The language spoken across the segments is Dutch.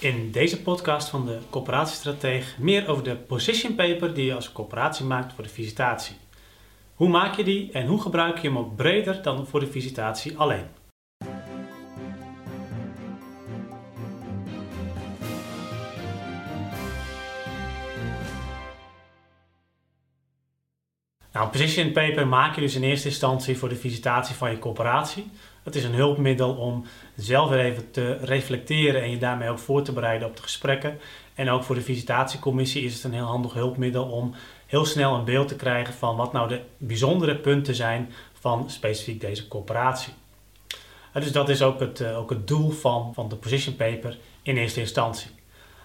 In deze podcast van de Coöperatiestrateeg meer over de position paper die je als coöperatie maakt voor de visitatie. Hoe maak je die en hoe gebruik je hem ook breder dan voor de visitatie alleen? Nou, een position paper maak je dus in eerste instantie voor de visitatie van je coöperatie. Het is een hulpmiddel om zelf weer even te reflecteren en je daarmee ook voor te bereiden op de gesprekken. En ook voor de visitatiecommissie is het een heel handig hulpmiddel om heel snel een beeld te krijgen van wat nou de bijzondere punten zijn van specifiek deze coöperatie. Dus dat is ook het, eh, ook het doel van, van de position paper in eerste instantie.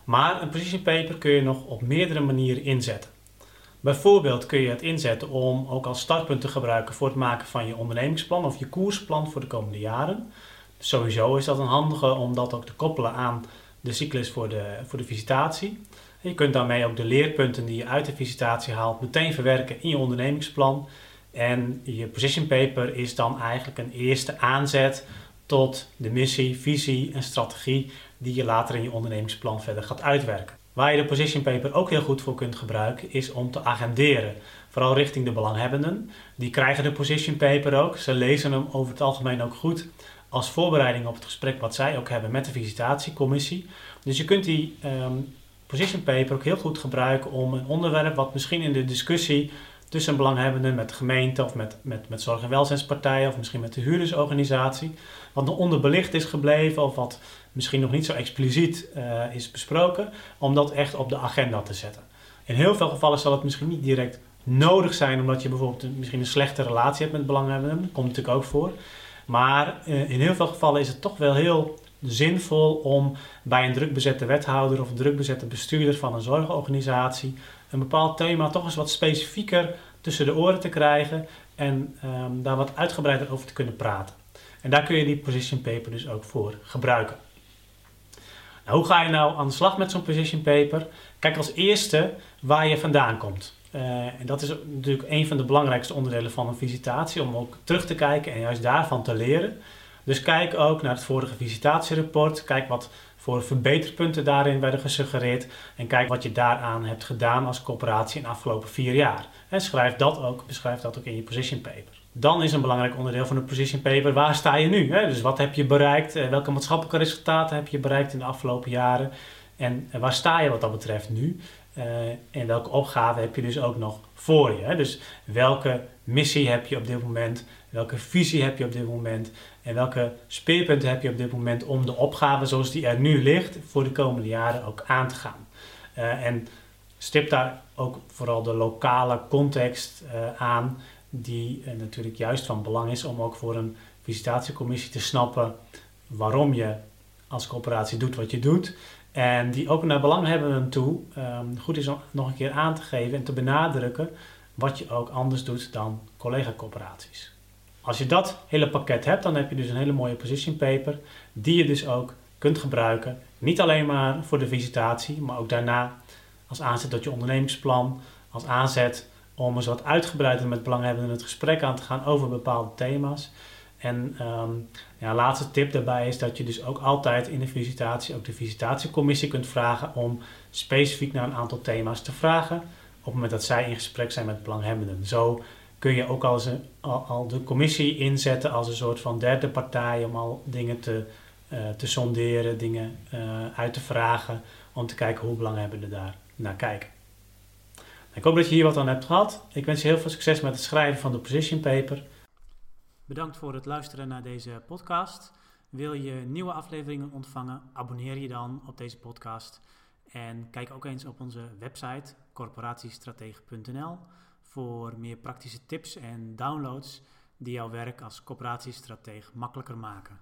Maar een position paper kun je nog op meerdere manieren inzetten. Bijvoorbeeld kun je het inzetten om ook als startpunt te gebruiken voor het maken van je ondernemingsplan of je koersplan voor de komende jaren. Sowieso is dat een handige om dat ook te koppelen aan de cyclus voor de, voor de visitatie. je kunt daarmee ook de leerpunten die je uit de visitatie haalt meteen verwerken in je ondernemingsplan. En je position paper is dan eigenlijk een eerste aanzet tot de missie, visie en strategie die je later in je ondernemingsplan verder gaat uitwerken. Waar je de position paper ook heel goed voor kunt gebruiken, is om te agenderen. Vooral richting de belanghebbenden. Die krijgen de position paper ook. Ze lezen hem over het algemeen ook goed als voorbereiding op het gesprek wat zij ook hebben met de visitatiecommissie. Dus je kunt die um, position paper ook heel goed gebruiken om een onderwerp wat misschien in de discussie tussen belanghebbenden met de gemeente of met, met, met zorg- en welzijnspartijen of misschien met de huurdersorganisatie, wat nog onderbelicht is gebleven of wat misschien nog niet zo expliciet uh, is besproken, om dat echt op de agenda te zetten. In heel veel gevallen zal het misschien niet direct nodig zijn, omdat je bijvoorbeeld misschien een slechte relatie hebt met belanghebbenden, dat komt natuurlijk ook voor. Maar uh, in heel veel gevallen is het toch wel heel zinvol om bij een drukbezette wethouder of een drukbezette bestuurder van een zorgorganisatie een bepaald thema toch eens wat specifieker tussen de oren te krijgen en um, daar wat uitgebreider over te kunnen praten. En daar kun je die position paper dus ook voor gebruiken. Nou, hoe ga je nou aan de slag met zo'n position paper? Kijk als eerste waar je vandaan komt. Uh, en dat is natuurlijk een van de belangrijkste onderdelen van een visitatie, om ook terug te kijken en juist daarvan te leren. Dus kijk ook naar het vorige visitatierapport. Kijk wat voor verbeterpunten daarin werden gesuggereerd. En kijk wat je daaraan hebt gedaan als coöperatie in de afgelopen vier jaar. En schrijf dat ook, beschrijf dat ook in je position paper. Dan is een belangrijk onderdeel van de position paper, waar sta je nu? Dus wat heb je bereikt? Eh, welke maatschappelijke resultaten heb je bereikt in de afgelopen jaren? En waar sta je wat dat betreft nu? En welke opgave heb je dus ook nog voor je? Hè? Dus welke missie heb je op dit moment? Welke visie heb je op dit moment? En welke speerpunten heb je op dit moment om de opgave zoals die er nu ligt voor de komende jaren ook aan te gaan? Uh, en stip daar ook vooral de lokale context uh, aan, die natuurlijk juist van belang is om ook voor een visitatiecommissie te snappen waarom je als coöperatie doet wat je doet. En die ook naar belanghebbenden toe um, goed is om nog een keer aan te geven en te benadrukken wat je ook anders doet dan collega-coöperaties. Als je dat hele pakket hebt, dan heb je dus een hele mooie position paper, die je dus ook kunt gebruiken. Niet alleen maar voor de visitatie, maar ook daarna als aanzet tot je ondernemingsplan, als aanzet om eens wat uitgebreider met belanghebbenden het gesprek aan te gaan over bepaalde thema's. En um, ja, laatste tip daarbij is dat je dus ook altijd in de visitatie, ook de visitatiecommissie kunt vragen om specifiek naar een aantal thema's te vragen op het moment dat zij in gesprek zijn met belanghebbenden. Zo kun je ook al, al, de commissie inzetten als een soort van derde partij om al dingen te, uh, te sonderen, dingen uh, uit te vragen, om te kijken hoe belanghebbenden daar naar kijken. Ik hoop dat je hier wat aan hebt gehad. Ik wens je heel veel succes met het schrijven van de position paper. Bedankt voor het luisteren naar deze podcast. Wil je nieuwe afleveringen ontvangen? Abonneer je dan op deze podcast. En kijk ook eens op onze website corporatiestratege.nl voor meer praktische tips en downloads die jouw werk als coöperatiestratege makkelijker maken.